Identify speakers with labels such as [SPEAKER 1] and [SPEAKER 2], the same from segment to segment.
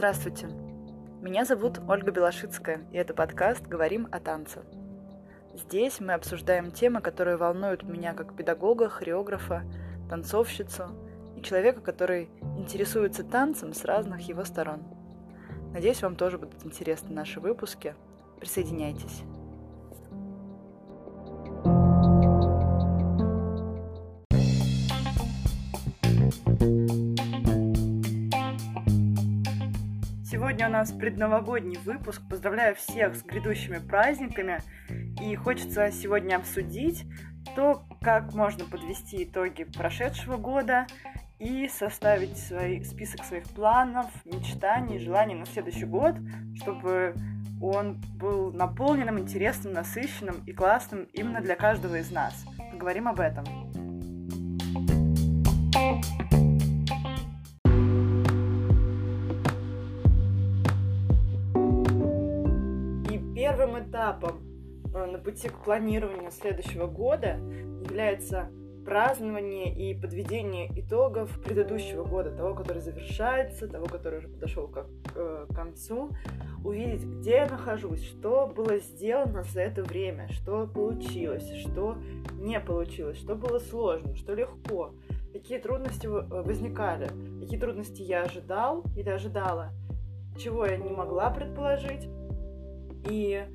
[SPEAKER 1] Здравствуйте. Меня зовут Ольга Белошицкая, и это подкаст «Говорим о танце». Здесь мы обсуждаем темы, которые волнуют меня как педагога, хореографа, танцовщицу и человека, который интересуется танцем с разных его сторон. Надеюсь, вам тоже будут интересны наши выпуски. Присоединяйтесь. Нас предновогодний выпуск. Поздравляю всех с грядущими праздниками. И хочется сегодня обсудить то, как можно подвести итоги прошедшего года и составить свой, список своих планов, мечтаний, желаний на следующий год, чтобы он был наполненным, интересным, насыщенным и классным именно для каждого из нас. Поговорим об этом. Этапом э, на пути к планированию следующего года является празднование и подведение итогов предыдущего года, того, который завершается, того, который уже подошел к, э, к концу, увидеть, где я нахожусь, что было сделано за это время, что получилось, что не получилось, что было сложно, что легко, какие трудности э, возникали, какие трудности я ожидал или ожидала, чего я не могла предположить, и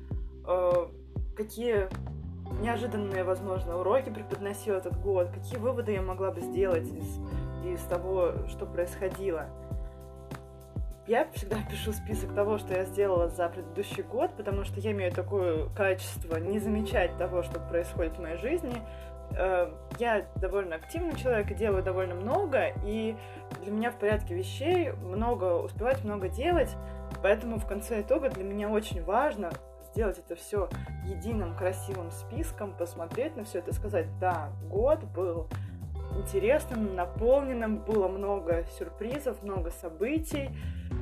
[SPEAKER 1] э, какие неожиданные, возможно, уроки преподносил этот год, какие выводы я могла бы сделать из, из того, что происходило. Я всегда пишу список того, что я сделала за предыдущий год, потому что я имею такое качество не замечать того, что происходит в моей жизни. Э, я довольно активный человек и делаю довольно много, и для меня в порядке вещей много успевать, много делать, Поэтому в конце итога для меня очень важно сделать это все единым красивым списком, посмотреть на все это, сказать, да, год был интересным, наполненным, было много сюрпризов, много событий,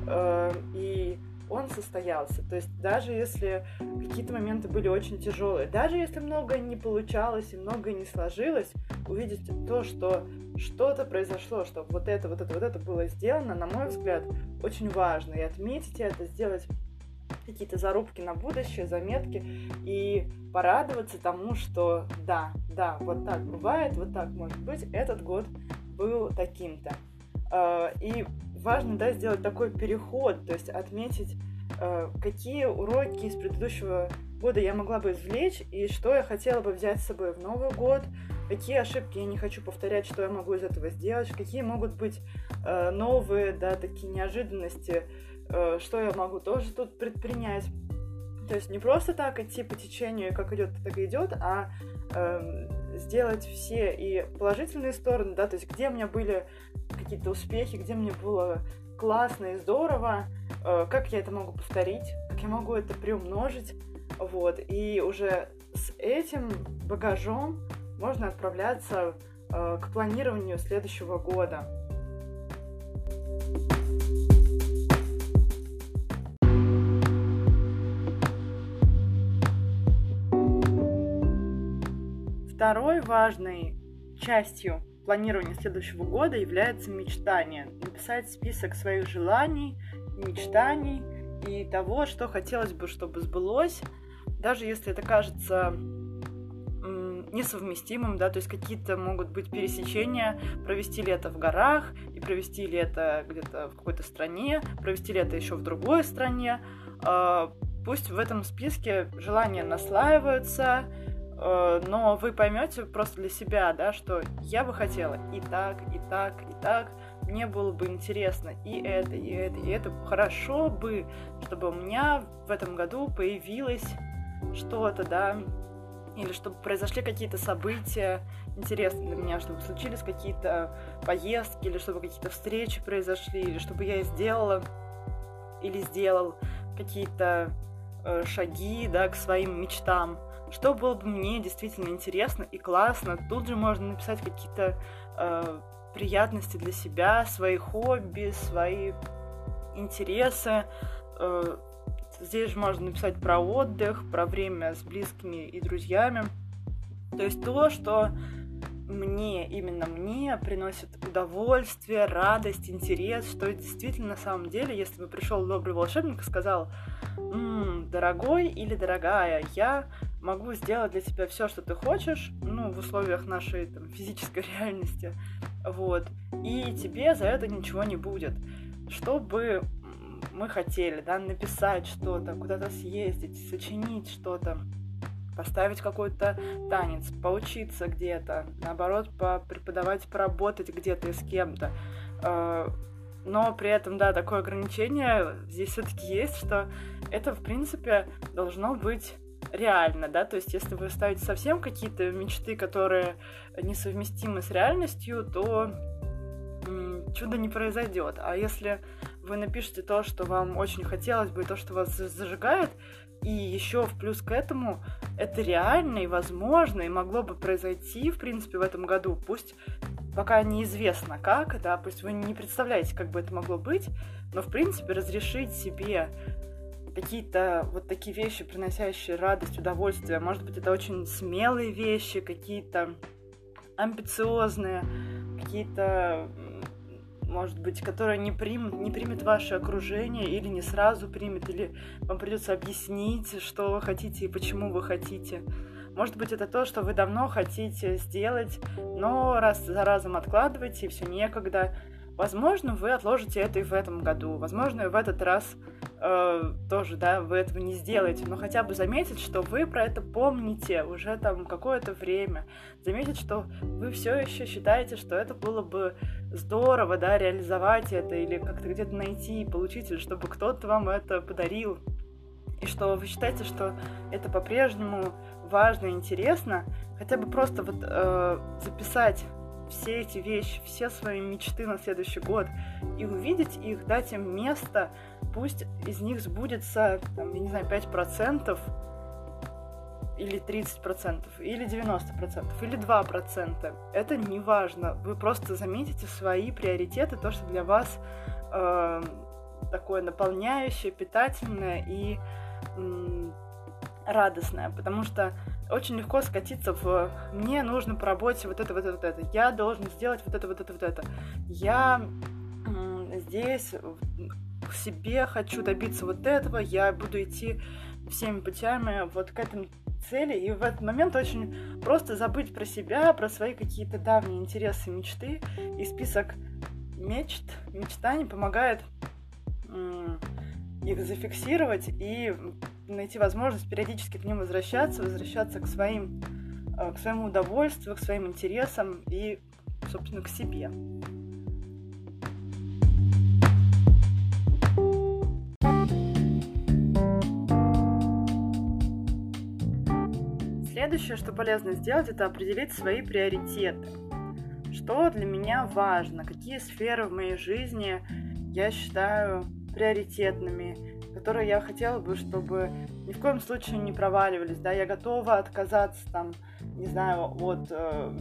[SPEAKER 1] э, и он состоялся. То есть даже если какие-то моменты были очень тяжелые, даже если многое не получалось и многое не сложилось, увидеть то, что что-то произошло, что вот это, вот это, вот это было сделано, на мой взгляд, очень важно. И отметить это, сделать какие-то зарубки на будущее, заметки и порадоваться тому, что да, да, вот так бывает, вот так может быть, этот год был таким-то. А, и важно, да, сделать такой переход, то есть отметить, а, какие уроки из предыдущего года я могла бы извлечь и что я хотела бы взять с собой в Новый год, какие ошибки я не хочу повторять, что я могу из этого сделать, какие могут быть э, новые, да, такие неожиданности, что я могу тоже тут предпринять. То есть не просто так идти по течению, как идет, так и идет, а э, сделать все и положительные стороны, да, то есть где у меня были какие-то успехи, где мне было классно и здорово, э, как я это могу повторить, как я могу это приумножить, вот, и уже с этим багажом можно отправляться э, к планированию следующего года. Второй важной частью планирования следующего года является мечтание. Написать список своих желаний, мечтаний и того, что хотелось бы, чтобы сбылось, даже если это кажется несовместимым, да, то есть какие-то могут быть пересечения, провести лето в горах и провести лето где-то в какой-то стране, провести лето еще в другой стране. А, пусть в этом списке желания наслаиваются, но вы поймете просто для себя, да, что я бы хотела и так, и так, и так, мне было бы интересно и это, и это, и это. Хорошо бы, чтобы у меня в этом году появилось что-то, да, или чтобы произошли какие-то события интересные для меня, чтобы случились какие-то поездки, или чтобы какие-то встречи произошли, или чтобы я сделала или сделал какие-то э, шаги, да, к своим мечтам. Что было бы мне действительно интересно и классно. Тут же можно написать какие-то э, приятности для себя, свои хобби, свои интересы, э, Здесь же можно написать про отдых, про время с близкими и друзьями. То есть то, что мне, именно мне приносит удовольствие, радость, интерес, что действительно на самом деле, если бы пришел добрый волшебник и сказал, «М, дорогой или дорогая, я могу сделать для тебя все, что ты хочешь, ну, в условиях нашей там, физической реальности, вот, и тебе за это ничего не будет. Чтобы мы хотели, да, написать что-то, куда-то съездить, сочинить что-то, поставить какой-то танец, поучиться где-то, наоборот, преподавать, поработать где-то с кем-то. Э, но при этом, да, такое ограничение здесь все-таки есть, что это, в принципе, должно быть реально, да, то есть если вы ставите совсем какие-то мечты, которые несовместимы с реальностью, то чудо не произойдет. А если вы напишете то, что вам очень хотелось бы, и то, что вас зажигает, и еще в плюс к этому это реально и возможно, и могло бы произойти, в принципе, в этом году. Пусть пока неизвестно как, да, пусть вы не представляете, как бы это могло быть, но, в принципе, разрешить себе какие-то вот такие вещи, приносящие радость, удовольствие. Может быть, это очень смелые вещи, какие-то амбициозные, какие-то может быть, которая не примет, не примет ваше окружение или не сразу примет, или вам придется объяснить, что вы хотите и почему вы хотите. Может быть, это то, что вы давно хотите сделать, но раз за разом откладываете, и все некогда. Возможно, вы отложите это и в этом году. Возможно, и в этот раз э, тоже, да, вы этого не сделаете. Но хотя бы заметить, что вы про это помните уже там какое-то время. Заметить, что вы все еще считаете, что это было бы здорово, да, реализовать это или как-то где-то найти и получить, чтобы кто-то вам это подарил. И что вы считаете, что это по-прежнему важно и интересно, хотя бы просто вот э, записать все эти вещи, все свои мечты на следующий год и увидеть их, дать им место, пусть из них сбудется, там, я не знаю, 5% или 30%, или 90%, или 2%. Это не важно. Вы просто заметите свои приоритеты, то, что для вас э, такое наполняющее, питательное и э, радостное. Потому что очень легко скатиться в «мне нужно по работе вот это, вот это, вот это, я должен сделать вот это, вот это, вот это, я здесь к себе хочу добиться вот этого, я буду идти всеми путями вот к этому цели, и в этот момент очень просто забыть про себя, про свои какие-то давние интересы, мечты, и список мечт, мечтаний помогает их зафиксировать и найти возможность периодически к ним возвращаться, возвращаться к своим, э, к своему удовольствию, к своим интересам и, собственно, к себе. Следующее, что полезно сделать, это определить свои приоритеты. Что для меня важно, какие сферы в моей жизни я считаю приоритетными, которые я хотела бы, чтобы ни в коем случае не проваливались, да, я готова отказаться там, не знаю, от э,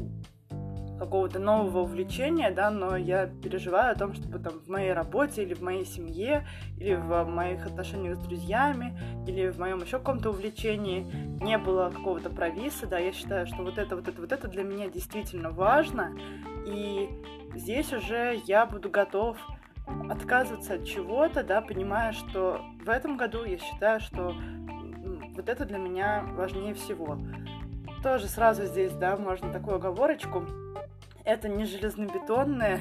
[SPEAKER 1] какого-то нового увлечения, да, но я переживаю о том, чтобы там в моей работе или в моей семье, или в моих отношениях с друзьями, или в моем еще каком-то увлечении не было какого-то провиса, да, я считаю, что вот это, вот это, вот это для меня действительно важно, и здесь уже я буду готов отказываться от чего-то, да, понимая, что в этом году я считаю, что вот это для меня важнее всего. Тоже сразу здесь, да, можно такую оговорочку. Это не железнобетонное.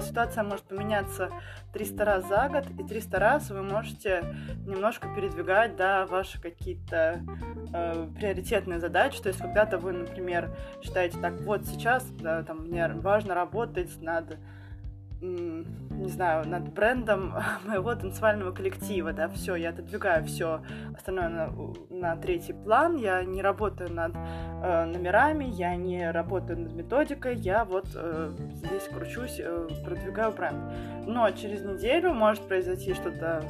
[SPEAKER 1] Ситуация может поменяться 300 раз за год, и 300 раз вы можете немножко передвигать, да, ваши какие-то э, приоритетные задачи. То есть, когда-то вы, например, считаете, так, вот сейчас, да, там, мне важно работать над не знаю, над брендом моего танцевального коллектива, да, все, я отодвигаю все остальное на, на третий план, я не работаю над э, номерами, я не работаю над методикой, я вот э, здесь кручусь, э, продвигаю бренд. Но через неделю может произойти что-то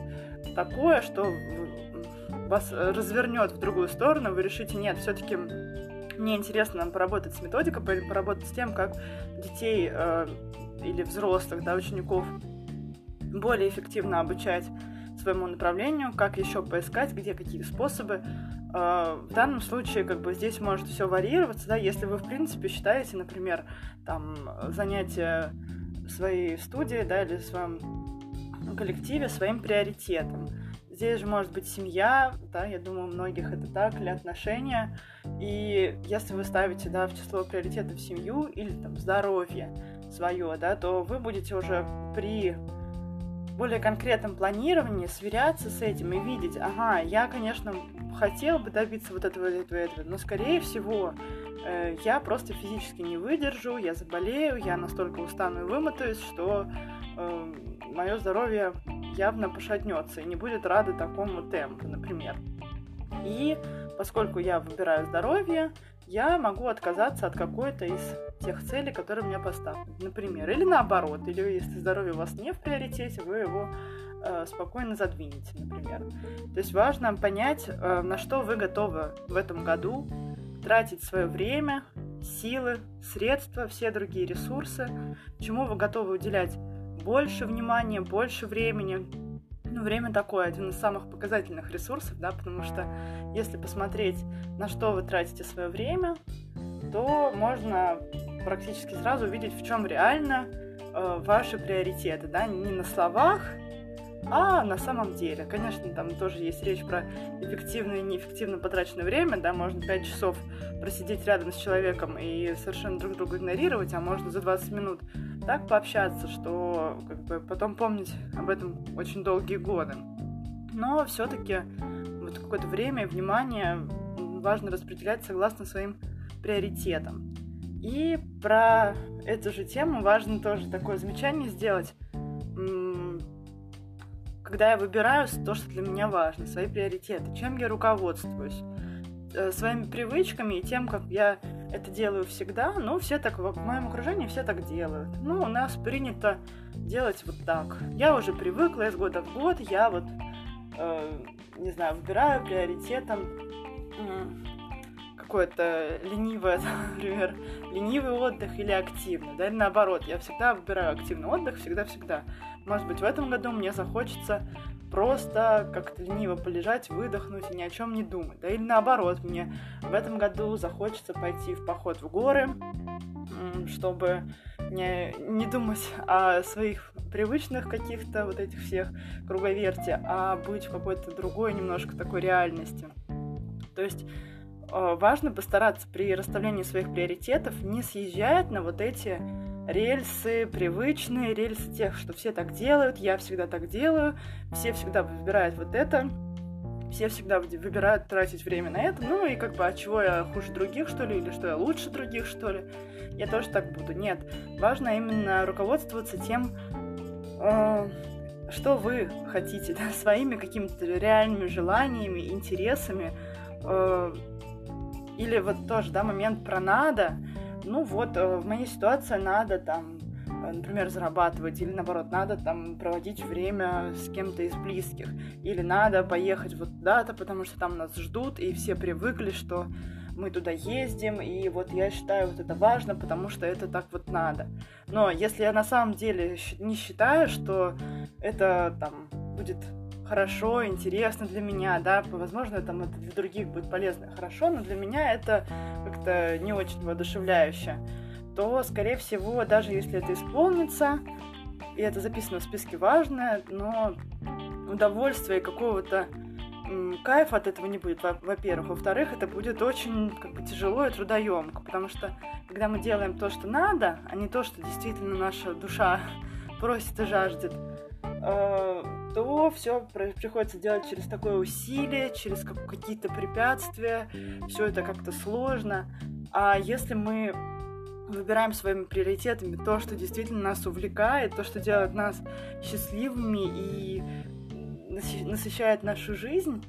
[SPEAKER 1] такое, что вас развернет в другую сторону, вы решите, нет, все-таки мне интересно поработать с методикой, поработать с тем, как детей э, или взрослых, да, учеников более эффективно обучать своему направлению, как еще поискать, где какие способы Э, в данном случае, как бы здесь может все варьироваться, да, если вы, в принципе, считаете, например, там, занятия своей студии, да, или в своем коллективе своим приоритетом. Здесь же может быть семья, да, я думаю, у многих это так, или отношения. И если вы ставите, да, в число приоритетов семью или там здоровье свое, да, то вы будете уже при более конкретном планировании сверяться с этим и видеть, ага, я, конечно, хотел бы добиться вот этого, этого, этого, но, скорее всего, э, я просто физически не выдержу, я заболею, я настолько устану и вымотаюсь, что э, мое здоровье явно пошатнется и не будет рады такому темпу, например. И поскольку я выбираю здоровье, я могу отказаться от какой-то из тех целей, которые мне поставлены. Например, или наоборот, или если здоровье у вас не в приоритете, вы его э, спокойно задвинете, например. То есть важно понять, э, на что вы готовы в этом году тратить свое время, силы, средства, все другие ресурсы, чему вы готовы уделять больше внимания, больше времени. Ну, время такое, один из самых показательных ресурсов, да, потому что если посмотреть, на что вы тратите свое время, то можно практически сразу увидеть, в чем реально э, ваши приоритеты, да, не на словах, а на самом деле. Конечно, там тоже есть речь про эффективное и неэффективно потраченное время, да, можно 5 часов просидеть рядом с человеком и совершенно друг друга игнорировать, а можно за 20 минут так пообщаться, что как бы потом помнить об этом очень долгие годы. Но все-таки вот какое-то время и внимание важно распределять согласно своим приоритетам. И про эту же тему важно тоже такое замечание сделать. Когда я выбираю то, что для меня важно, свои приоритеты, чем я руководствуюсь, э, своими привычками и тем, как я это делаю всегда, ну, все так, в моем окружении все так делают. Ну, у нас принято делать вот так. Я уже привыкла из года в год, я вот, э, не знаю, выбираю приоритетом э, какое-то ленивое, например, ленивый отдых или активный, да, или наоборот, я всегда выбираю активный отдых, всегда-всегда. Может быть, в этом году мне захочется просто как-то лениво полежать, выдохнуть и ни о чем не думать. Да? Или наоборот, мне в этом году захочется пойти в поход в горы, чтобы не, не думать о своих привычных каких-то вот этих всех круговерте, а быть в какой-то другой немножко такой реальности. То есть э, важно постараться при расставлении своих приоритетов не съезжать на вот эти рельсы привычные, рельсы тех, что все так делают, я всегда так делаю, все всегда выбирают вот это, все всегда выбирают тратить время на это, ну и как бы, а чего я хуже других, что ли, или что я лучше других, что ли, я тоже так буду. Нет, важно именно руководствоваться тем, э, что вы хотите, да, своими какими-то реальными желаниями, интересами, э, или вот тоже, да, момент про надо, ну вот, э, в моей ситуации надо там, э, например, зарабатывать, или наоборот, надо там проводить время с кем-то из близких, или надо поехать вот туда-то, потому что там нас ждут, и все привыкли, что мы туда ездим, и вот я считаю вот это важно, потому что это так вот надо. Но если я на самом деле не считаю, что это там будет хорошо, интересно для меня, да, возможно, там это для других будет полезно хорошо, но для меня это как-то не очень воодушевляюще, то, скорее всего, даже если это исполнится, и это записано в списке важное, но удовольствия и какого-то кайфа от этого не будет, во-первых. Во-вторых, это будет очень как бы, тяжело и трудоемко, потому что когда мы делаем то, что надо, а не то, что действительно наша душа просит и жаждет, э, то все приходится делать через такое усилие, через какие-то препятствия, все это как-то сложно. А если мы выбираем своими приоритетами то, что действительно нас увлекает, то, что делает нас счастливыми и насыщает нашу жизнь,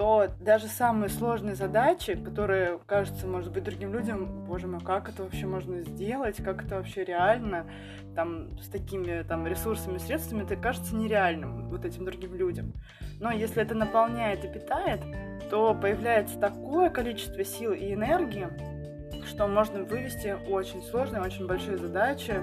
[SPEAKER 1] то даже самые сложные задачи, которые кажутся, может быть, другим людям, боже мой, как это вообще можно сделать, как это вообще реально, там, с такими там ресурсами, средствами, это кажется нереальным вот этим другим людям. Но если это наполняет и питает, то появляется такое количество сил и энергии, что можно вывести очень сложные, очень большие задачи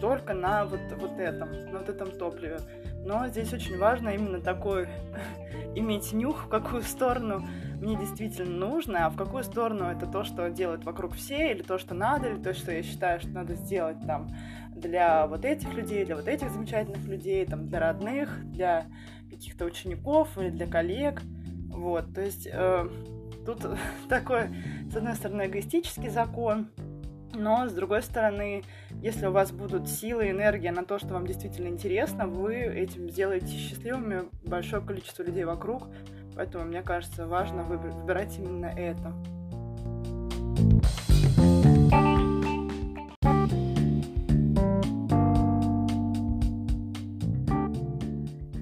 [SPEAKER 1] только на вот, вот этом, на вот этом топливе. но здесь очень важно именно такой иметь нюх, в какую сторону мне действительно нужно, а в какую сторону это то, что делают вокруг все, или то, что надо, или то, что я считаю, что надо сделать там для вот этих людей, для вот этих замечательных людей, там, для родных, для каких-то учеников или для коллег. Вот, то есть э, тут такой, с одной стороны, эгоистический закон, но, с другой стороны, если у вас будут силы энергия на то, что вам действительно интересно, вы этим сделаете счастливыми большое количество людей вокруг. Поэтому, мне кажется, важно выбирать именно это.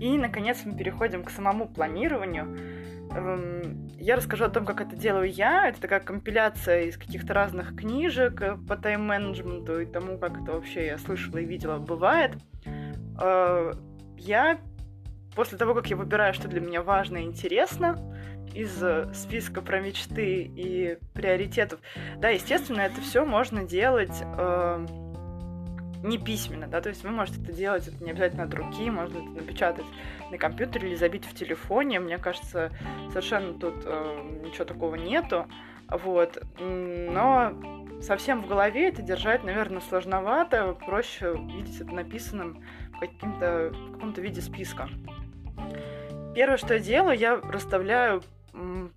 [SPEAKER 1] И, наконец, мы переходим к самому планированию. Я расскажу о том, как это делаю я. Это такая компиляция из каких-то разных книжек э, по тайм-менеджменту и тому, как это вообще я слышала и видела бывает. Э, я после того, как я выбираю, что для меня важно и интересно, из э, списка про мечты и приоритетов, да, естественно, это все можно делать не письменно, да, то есть вы можете это делать, это не обязательно от руки, можно это напечатать на компьютере или забить в телефоне, мне кажется, совершенно тут э, ничего такого нету, вот, но совсем в голове это держать, наверное, сложновато, проще видеть это написанным в, каким-то, в каком-то виде списка. Первое, что я делаю, я расставляю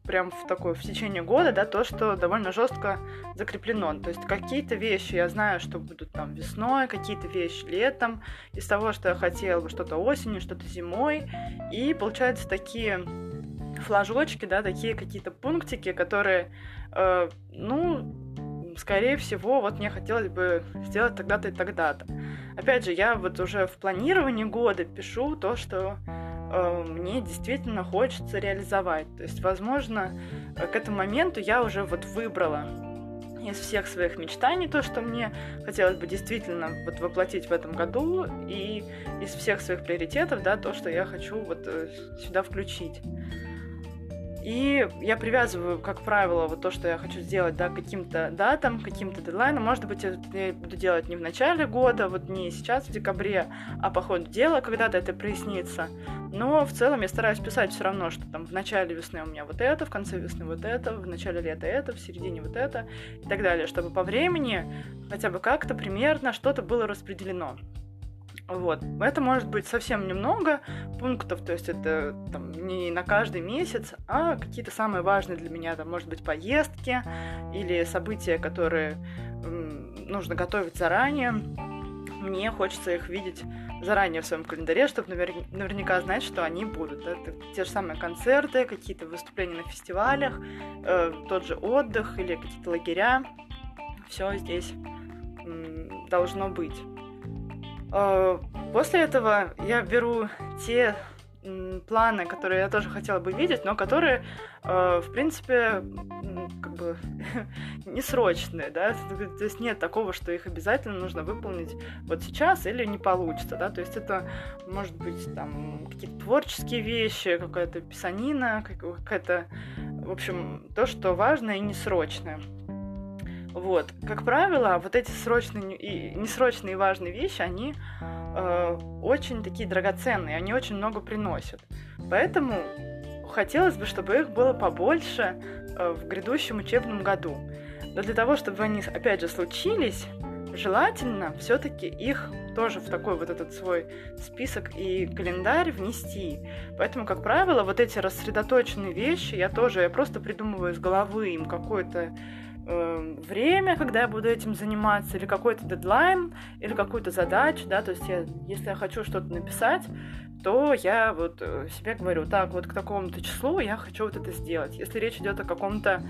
[SPEAKER 1] прям в такое в течение года, да, то, что довольно жестко закреплено. То есть какие-то вещи я знаю, что будут там весной, какие-то вещи летом, из того, что я хотела что-то осенью, что-то зимой. И получаются такие флажочки, да, такие какие-то пунктики, которые, э, ну, скорее всего, вот мне хотелось бы сделать тогда-то и тогда-то. Опять же, я вот уже в планировании года пишу то, что мне действительно хочется реализовать. То есть, возможно, э, к этому моменту я уже вот выбрала из всех своих мечтаний то, что мне хотелось бы действительно вот воплотить в этом году, и из всех своих приоритетов, да, то, что я хочу вот э, сюда включить. И я привязываю, как правило, вот то, что я хочу сделать, да, каким-то датам, каким-то дедлайнам. Может быть, я буду делать не в начале года, вот не сейчас, в декабре, а по ходу дела, когда-то это прояснится. Но в целом я стараюсь писать все равно, что там в начале весны у меня вот это, в конце весны вот это, в начале лета это, в середине вот это и так далее, чтобы по времени хотя бы как-то примерно что-то было распределено. Вот. Это может быть совсем немного пунктов, то есть это там, не на каждый месяц, а какие-то самые важные для меня, там, может быть, поездки или события, которые нужно готовить заранее. Мне хочется их видеть заранее в своем календаре, чтобы навер- наверняка знать, что они будут. Да? Это те же самые концерты, какие-то выступления на фестивалях, э, тот же отдых или какие-то лагеря. Все здесь должно быть. Э, после этого я беру те планы, которые я тоже хотела бы видеть, но которые, э, в принципе, как бы не срочные, да, то есть нет такого, что их обязательно нужно выполнить вот сейчас или не получится, да, то есть это может быть там какие-то творческие вещи, какая-то писанина, какая-то, в общем, то, что важно и несрочное. Вот. Как правило, вот эти срочные и несрочные важные вещи, они э, очень такие драгоценные, они очень много приносят. Поэтому хотелось бы, чтобы их было побольше э, в грядущем учебном году. Но для того, чтобы они, опять же, случились, желательно все-таки их тоже в такой вот этот свой список и календарь внести. Поэтому, как правило, вот эти рассредоточенные вещи я тоже, я просто придумываю из головы им какой-то э, время, когда я буду этим заниматься, или какой-то дедлайн, или какую-то задачу, да, то есть я, если я хочу что-то написать, то я вот э, себе говорю, так, вот к такому-то числу я хочу вот это сделать. Если речь идет о каком-то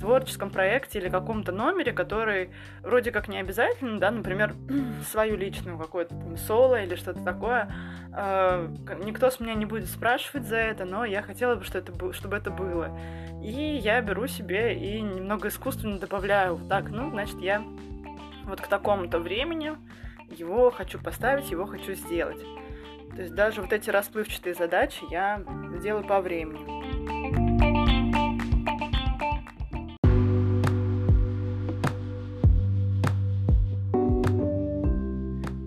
[SPEAKER 1] творческом проекте или каком-то номере, который вроде как не обязательно, да, например, свою личную какую-то соло или что-то такое, э, никто с меня не будет спрашивать за это, но я хотела бы, чтобы это, было. И я беру себе и немного искусственно добавляю, так, ну, значит, я вот к такому-то времени его хочу поставить, его хочу сделать. То есть даже вот эти расплывчатые задачи я делаю по времени.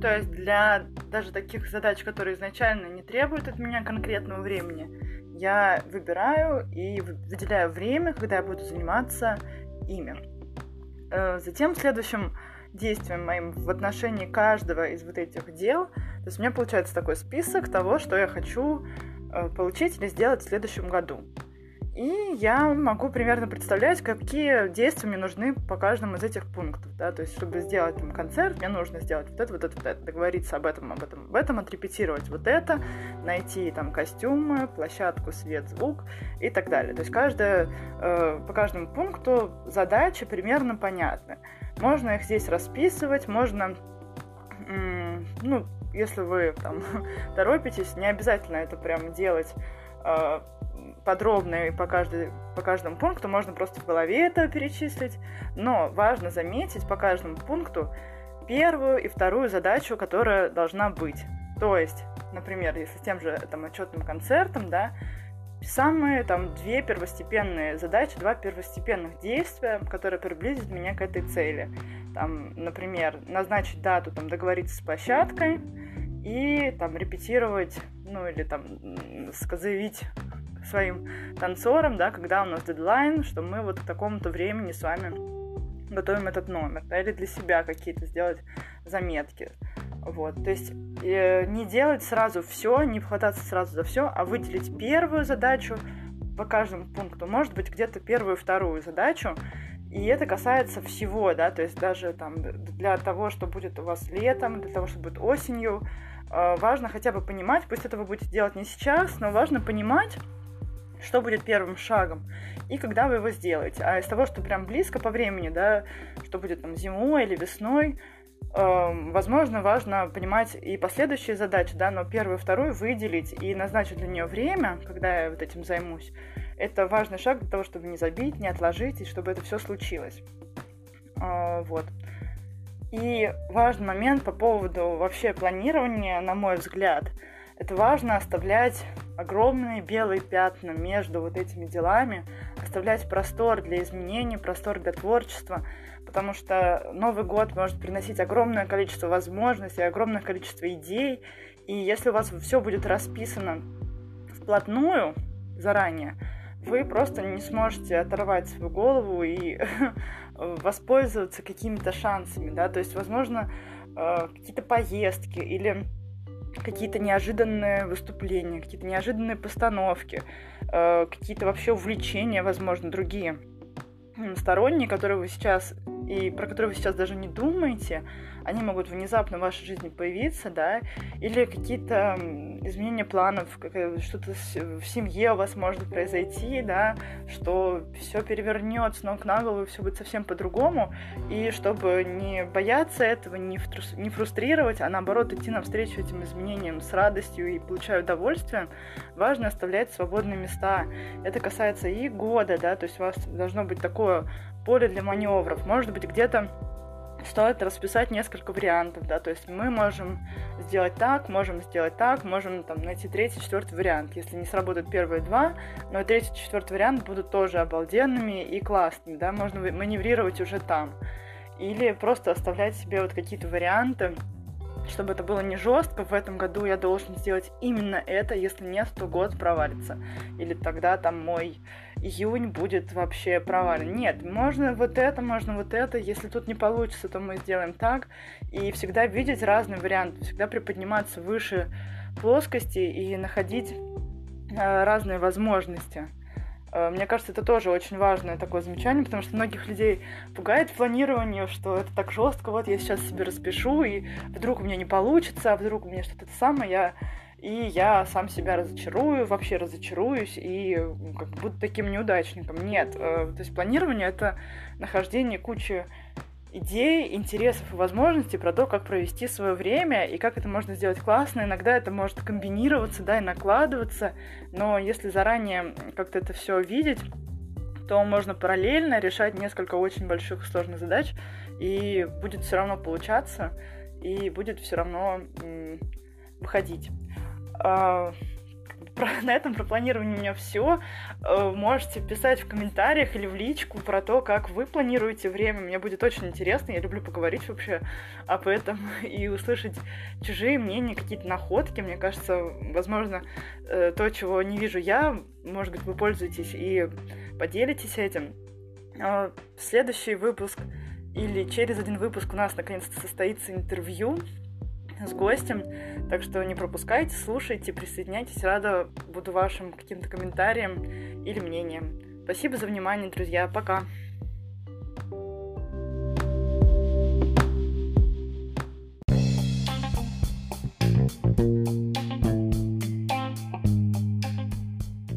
[SPEAKER 1] То есть для даже таких задач, которые изначально не требуют от меня конкретного времени, я выбираю и выделяю время, когда я буду заниматься ими. Э, затем следующим действием моим в отношении каждого из вот этих дел, то есть у меня получается такой список того, что я хочу э, получить или сделать в следующем году. И я могу примерно представлять, какие действия мне нужны по каждому из этих пунктов. Да? То есть, чтобы сделать там, концерт, мне нужно сделать вот это, вот это, вот это, договориться об этом, об этом, об этом, отрепетировать вот это, найти там костюмы, площадку, свет, звук и так далее. То есть, каждая, э, по каждому пункту задачи примерно понятны. Можно их здесь расписывать, можно, э, ну, если вы там торопитесь, не обязательно это прям делать э, подробно и по, каждой, по каждому пункту, можно просто в голове это перечислить, но важно заметить по каждому пункту первую и вторую задачу, которая должна быть. То есть, например, если с тем же там, отчетным концертом, да, самые там две первостепенные задачи, два первостепенных действия, которые приблизят меня к этой цели. Там, например, назначить дату, там, договориться с площадкой и там репетировать, ну или там заявить своим танцорам, да, когда у нас дедлайн, что мы вот к такому-то времени с вами готовим этот номер, да, или для себя какие-то сделать заметки. Вот, то есть э, не делать сразу все, не хвататься сразу за все, а выделить первую задачу по каждому пункту, может быть, где-то первую, вторую задачу, и это касается всего, да, то есть даже там для того, что будет у вас летом, для того, что будет осенью, э, важно хотя бы понимать, пусть это вы будете делать не сейчас, но важно понимать, что будет первым шагом и когда вы его сделаете. А из того, что прям близко по времени, да, что будет там зимой или весной, э, возможно, важно понимать и последующие задачи, да, но первую вторую выделить и назначить для нее время, когда я вот этим займусь. Это важный шаг для того, чтобы не забить, не отложить, и чтобы это все случилось. Э, вот. И важный момент по поводу вообще планирования, на мой взгляд – это важно оставлять огромные белые пятна между вот этими делами, оставлять простор для изменений, простор для творчества, потому что Новый год может приносить огромное количество возможностей, огромное количество идей, и если у вас все будет расписано вплотную заранее, вы просто не сможете оторвать свою голову и воспользоваться какими-то шансами, да, то есть, возможно, э, какие-то поездки или какие-то неожиданные выступления, какие-то неожиданные постановки, э, какие-то вообще увлечения, возможно, другие. Сторонние, которые вы сейчас и про которые вы сейчас даже не думаете, они могут внезапно в вашей жизни появиться, да, или какие-то изменения планов, что-то в семье у вас может произойти, да, что все перевернется с ног на голову, все будет совсем по-другому, и чтобы не бояться этого, не, не фрустрировать, а наоборот идти навстречу этим изменениям с радостью и получая удовольствие, важно оставлять свободные места. Это касается и года, да, то есть у вас должно быть такое поле для маневров. Может быть, где-то стоит расписать несколько вариантов, да, то есть мы можем сделать так, можем сделать так, можем там найти третий, четвертый вариант. Если не сработают первые два, но третий, четвертый вариант будут тоже обалденными и классными, да, можно маневрировать уже там. Или просто оставлять себе вот какие-то варианты, чтобы это было не жестко, в этом году я должен сделать именно это, если нет, то год провалится. Или тогда там мой июнь будет вообще провален. Нет, можно вот это, можно вот это. Если тут не получится, то мы сделаем так. И всегда видеть разные варианты, всегда приподниматься выше плоскости и находить э, разные возможности. Э, мне кажется, это тоже очень важное такое замечание, потому что многих людей пугает планирование, что это так жестко, вот я сейчас себе распишу, и вдруг у меня не получится, а вдруг у меня что-то самое, я и я сам себя разочарую, вообще разочаруюсь, и как буду таким неудачником. Нет, э, то есть планирование — это нахождение кучи идей, интересов и возможностей про то, как провести свое время и как это можно сделать классно. Иногда это может комбинироваться, да, и накладываться, но если заранее как-то это все видеть, то можно параллельно решать несколько очень больших и сложных задач, и будет все равно получаться, и будет все равно выходить. Про, на этом про планирование у меня все. Э, можете писать в комментариях или в личку про то, как вы планируете время. Мне будет очень интересно. Я люблю поговорить вообще об этом и услышать чужие мнения, какие-то находки. Мне кажется, возможно, э, то, чего не вижу я, может быть, вы пользуетесь и поделитесь этим. А, следующий выпуск или через один выпуск у нас наконец-то состоится интервью с гостем. Так что не пропускайте, слушайте, присоединяйтесь. Рада буду вашим каким-то комментариям или мнениям. Спасибо за внимание, друзья. Пока.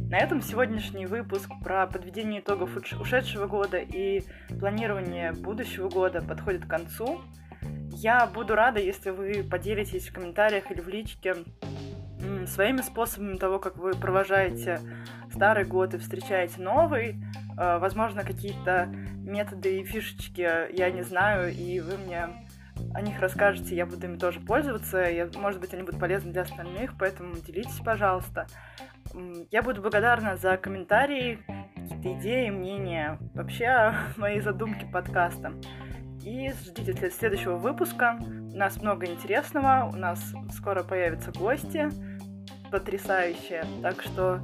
[SPEAKER 1] На этом сегодняшний выпуск про подведение итогов ушедшего года и планирование будущего года подходит к концу. Я буду рада, если вы поделитесь в комментариях или в личке своими способами того, как вы провожаете старый год и встречаете новый. Э, возможно, какие-то методы и фишечки я не знаю, и вы мне о них расскажете, я буду ими тоже пользоваться. Я, может быть, они будут полезны для остальных, поэтому делитесь, пожалуйста. Я буду благодарна за комментарии, какие-то идеи, мнения, вообще мои задумки подкаста. И ждите следующего выпуска. У нас много интересного. У нас скоро появятся гости потрясающие. Так что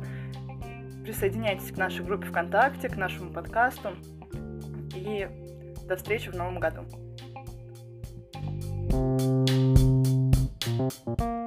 [SPEAKER 1] присоединяйтесь к нашей группе ВКонтакте, к нашему подкасту. И до встречи в новом году. thank you